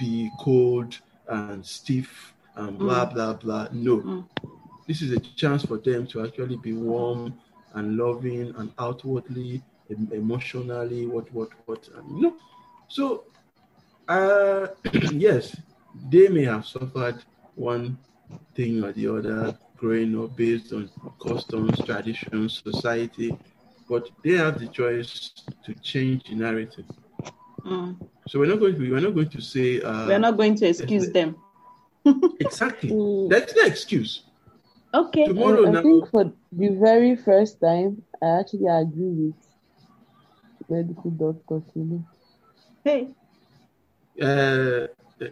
be cold and stiff and blah, blah, blah. No. Mm. This is a chance for them to actually be warm and loving and outwardly, emotionally, what, what, what. And, you know, so uh, [CLEARS THROAT] yes, they may have suffered one thing or the other growing up based on customs, traditions, society, but they have the choice to change the narrative. Mm. So we're not going to we're not going to say uh, We're not going to excuse them. [LAUGHS] exactly. Mm, That's the excuse. Okay. Tomorrow I, I now, think for the very first time, I actually agree with medical doctors. You Hey. uh,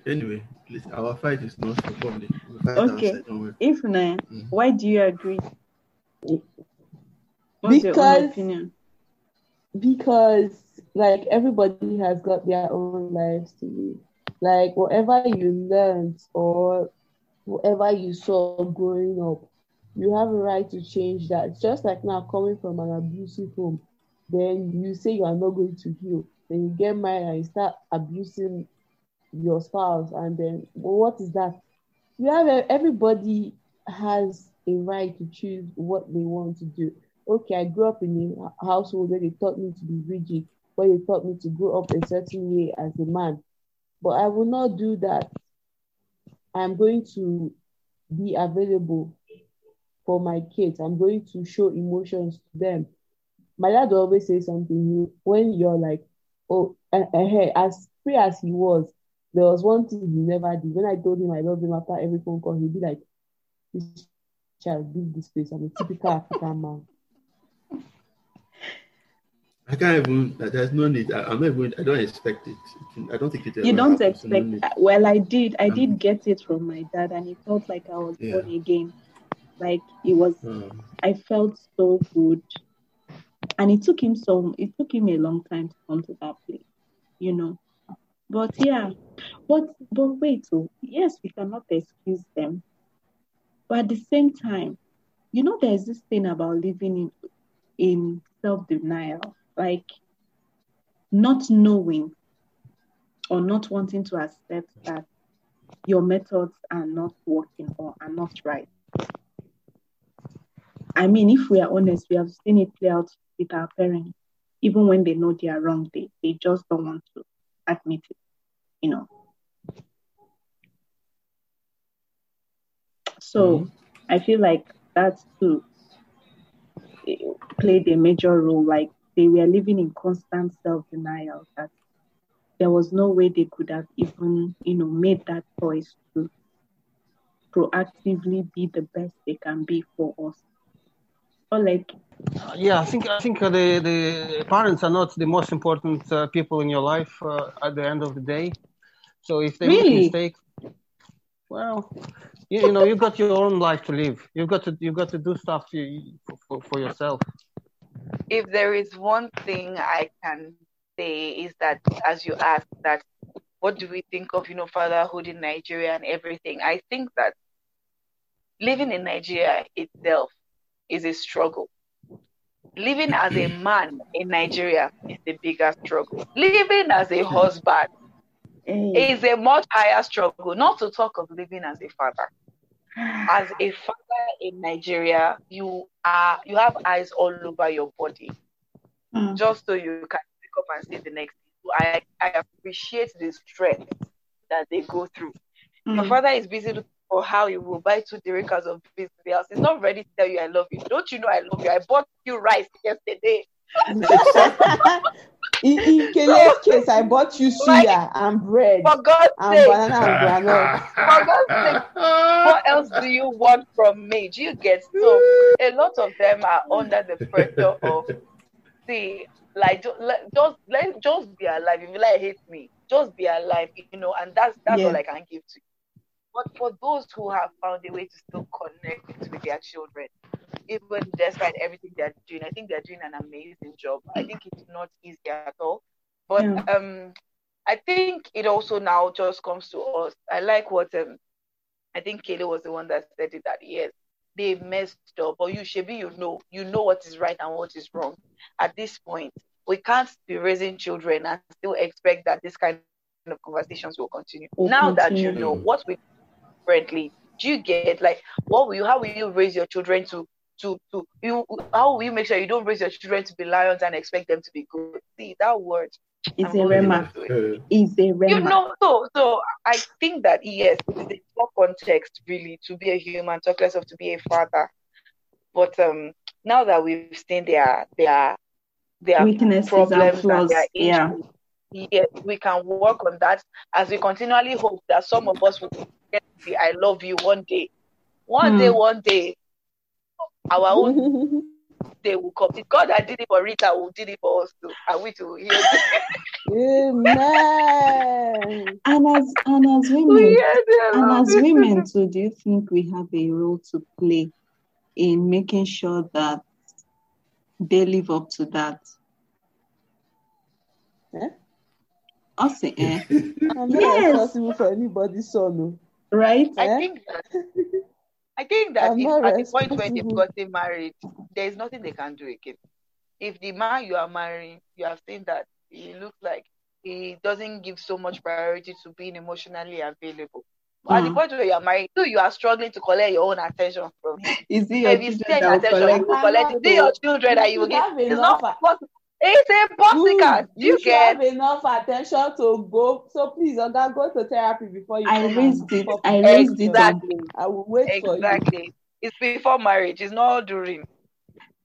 anyway, please, our fight is not for public. Okay. outside, don't worry. If na, Mhm. why do you agree? What's your own Because- opinion? because like everybody has got their own lives to live. Like whatever you learned or whatever you saw growing up, you have a right to change that. It's just like now coming from an abusive home, then you say you are not going to heal. Then you get married and you start abusing your spouse, and then well, what is that? You have everybody has a right to choose what they want to do. Okay, I grew up in a household where they taught me to be rigid, where they taught me to grow up a certain way as a man. But I will not do that. I'm going to be available for my kids. I'm going to show emotions to them. My dad will always say something when you're like, oh, uh, uh, as free as he was, there was one thing he never did. When I told him I love him after every phone call, he'd be like, this child, leave this place. I'm a typical African man. I can't even. There's no need. I, I'm not even. I don't expect it. I don't think it. You don't happens, so no expect. need. Well, I did. I Um, did get it from my dad, and it felt like I was Yeah. born again. Like it was. Um, I felt so good, and it took him so. It took him a long time to come to that place, you know. But yeah, but but wait. So yes, we cannot excuse them, but at the same time, you know, there's this thing about living in in self denial, like not knowing or not wanting to accept that your methods are not working or are not right. I mean, if we are honest, we have seen it play out with our parents. Even when they know they are wrong, they, they just don't want to admit it, you know. So mm-hmm. I feel like that too it played a major role. Like they were living in constant self denial that there was no way they could have even, you know, made that choice to proactively be the best they can be for us. Or like, Uh, yeah, I think I think uh, the the parents are not the most important uh, people in your life uh, at the end of the day. So if they Really? make mistakes, well, you, you know, you've got your own life to live. You've got to you've got to do stuff you, for, for yourself. if there is one thing I can say is that, as you asked, that what do we think of, you know, fatherhood in Nigeria and everything? I think that living in Nigeria itself is a struggle. Living as a [CLEARS THROAT] man in Nigeria is the bigger struggle. Living as a husband is a much higher struggle, not to talk of living as a father. As a father in Nigeria, you are you have eyes all over your body, Mm. just so you can pick up and see the next. thing. I I appreciate the stress that they go through. Your Mm. father is busy for how he will buy two dericas of beans the house. He's not ready to tell you I love you. Don't you know I love you? I bought you rice yesterday. [LAUGHS] in, in Kele's case, I bought you suya and bread For God's and sake, banana and granite. for God's sake, what else do you want from me? Do you get so? A lot of them are under the pressure of see, like ju- let, just let just be alive. If you like hate me, just be alive, you know, and that's that's all I can give to you. But for those who have found a way to still connect with their children, even despite everything they're doing, I think they're doing an amazing job. I think it's not easy at all. But Yeah. um I think it also now just comes to us. I like what um I think Kele was the one that said it that yes, they messed up, or you should be you know, you know what is right and what is wrong. At this point, we can't be raising children and still expect that this kind of conversations will continue. Now that you know what we differently, do you get like what will you how will you raise your children to to to you how will you make sure you don't raise your children to be lions and expect them to be good? See that word. is a rhema. on to it It's a rhema. you know so so i think that yes it is a poor context really to be a human talk less of to be a father but um now that we've seen their their their Weaknesses and problems and flaws. their Yeah. Issues yes we can work on that as we continually hope that some of us will get the i love you one day one Hmm. day one day our own [LAUGHS] day will come it's god that did it for rita who did it for us too and we too hear Amen. [LAUGHS] And as and as women, hear the and as women too, do you think we have a role to play in making sure that they live up to that? Eh? Us, [LAUGHS] eh? I'm not Yes. responsible for anybody's son. oh. right? I Eh? think that I think that if, at the point where they've responsible. gotten married, there is nothing they can do again. If the man you are marrying, you have seen that he looks like he doesn't give so much priority to being emotionally available. At the Mm. point where you are married, you, you are struggling to collect your own attention from him. Is it your if you children spend attention, collect? you will collect it. Is it your children that you will You give? It's not possible. It's impossible. You, you you should get? have enough attention to go. So please, Oga, go to therapy before you I raised it. I it. raised it on. Exactly. I will wait for you. Exactly. It's before marriage. It's not during.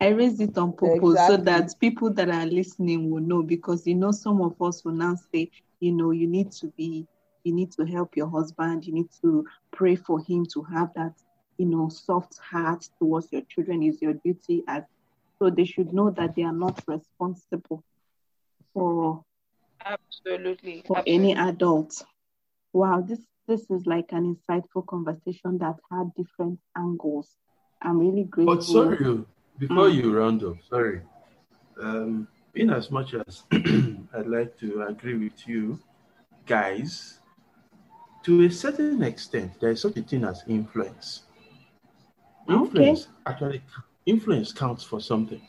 I raised it on purpose so that people that are listening will know because you know some of us will now say, you know, you need to be, you need to help your husband, you need to pray for him to have that, you know, soft heart towards your children is your duty as so they should know that they are not responsible for Absolutely. for Absolutely. any adult. Wow, this this is like an insightful conversation that had different angles. I'm really grateful. But sorry, oh, before Mm. you round up, sorry. Um, in as much as [CLEARS THROAT] I'd like to agree with you, guys, to a certain extent, there is such a thing as influence. Okay. Influence actually, influence counts for something.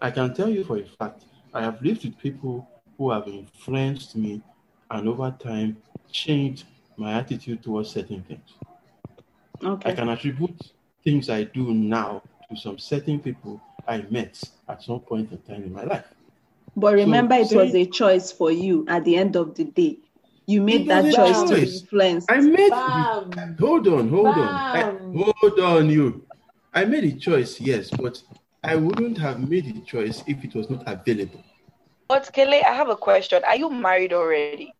I can tell you for a fact, I have lived with people who have influenced me and over time changed my attitude towards certain things. Okay. I can attribute things I do now to some certain people I met at some point in time in my life. But remember, it say- was a choice for you at the end of the day. You made that was choice to influence. I made Bam. hold on, hold on, I- hold on, you. I made a choice, yes, but I wouldn't have made the choice if it was not available. But Kele, I have a question. Are you married already?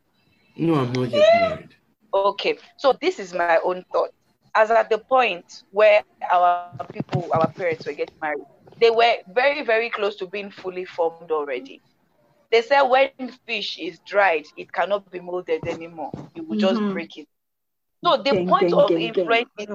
No, I'm not yet married. Okay, so this is my own thought. As at the point where our people, our parents were getting married, they were very, very close to being fully formed already. They said when fish is dried, it cannot be molded anymore. You will just Mhm. break it. So the Gang, point gang, of gang, gang. influence is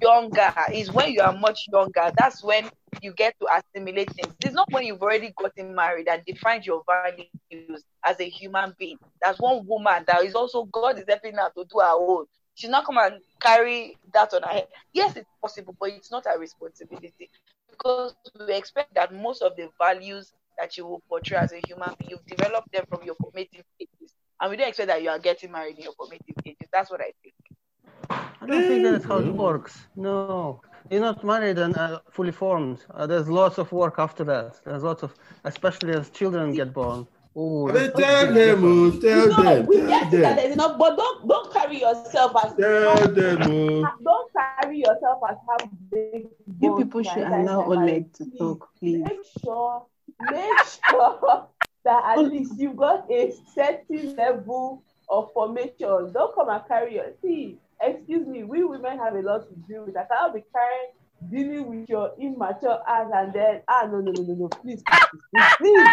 younger is when you are much younger. That's when you get to assimilate things. It's not when you've already gotten married that defines your values as a human being. That's one woman that is also God is helping her to do her own. She's not come and carry that on her head. Yes, it's possible, but it's not a responsibility because we expect that most of the values that you will portray as a human being, you've developed them from your formative ages. And we don't expect that you are getting married in your formative ages. That's what I think. I don't think that's how it works. No, you're not married and uh, fully formed. Uh, there's lots of work after that. There's lots of, especially as children get born. Oh, tell them, oh, tell no, them, we tell get it that them, there's enough, but don't don't carry yourself as tell them, oh. don't carry yourself as how big. You people should allow that marriage. Oleg to talk, please. Make sure, make sure [LAUGHS] that at least you've got a certain level of formation. Don't come and carry your see. Excuse me, we women have a lot to deal with. I cannot be carrying dealing with your immature ass and then ah no no no no no please please please.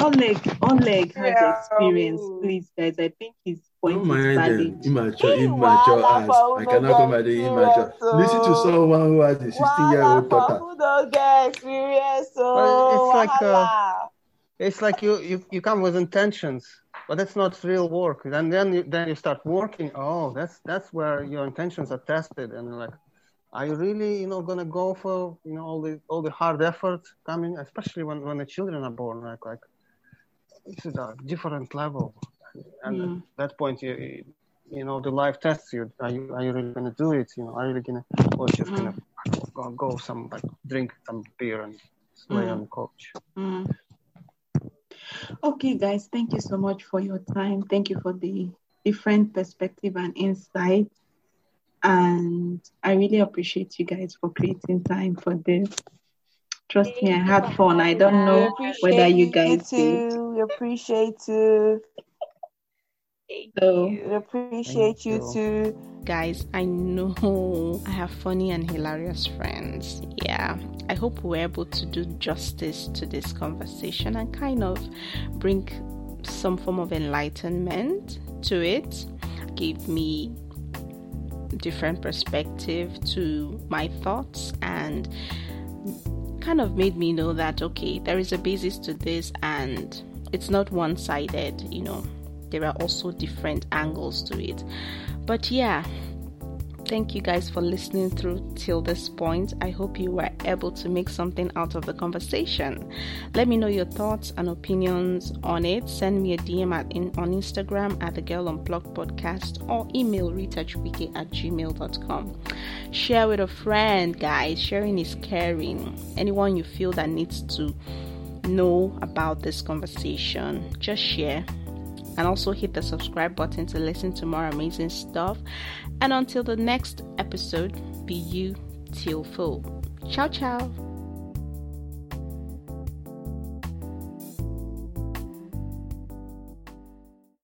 Oleg, Oleg has Yeah. experience. Please, guys, I think his point Don't is mind them. valid. Immature, Hey, immature ass. I cannot no come get at the immature. experience, Listen to oh. someone who has a 16 year Wahala old for daughter. who don't get experience Well, oh it's like, uh. It's like you, you, you come with intentions, but that's not real work. And then you, then you start working. Oh, that's that's where your intentions are tested, and like, are you really you know gonna go for you know all the all the hard effort coming, especially when when the children are born? Like like this is a different level, and Mm. at that point you you know the life tests you. Are you are you really gonna do it? You know, are you really gonna or just gonna go, go some like drink some beer and lay Mm. on the couch? Mm. Okay, guys, thank you so much for your time. Thank you for the different perspective and insight. And I really appreciate you guys for creating time for this. Trust me, I had fun. I don't know whether you guys did. too. We appreciate you. So, We appreciate you you. too. Guys, I know I have funny and hilarious friends. Yeah, I hope we're able to do justice to this conversation and kind of bring some form of enlightenment to it. Give me different perspective to my thoughts and kind of made me know that okay, there is a basis to this and it's not one-sided, you know. There are also different angles to it. But yeah, thank you guys for listening through till this point. I hope you were able to make something out of the conversation. Let me know your thoughts and opinions on it. Send me a DM at in, on Instagram at the Girl Unplugged Podcast or email ritachukwuike at gmail.com. Share with a friend, guys. Sharing is caring. Anyone you feel that needs to know about this conversation, just share and also hit the subscribe button to listen to more amazing stuff. And until the next episode, be you till full. Ciao, ciao.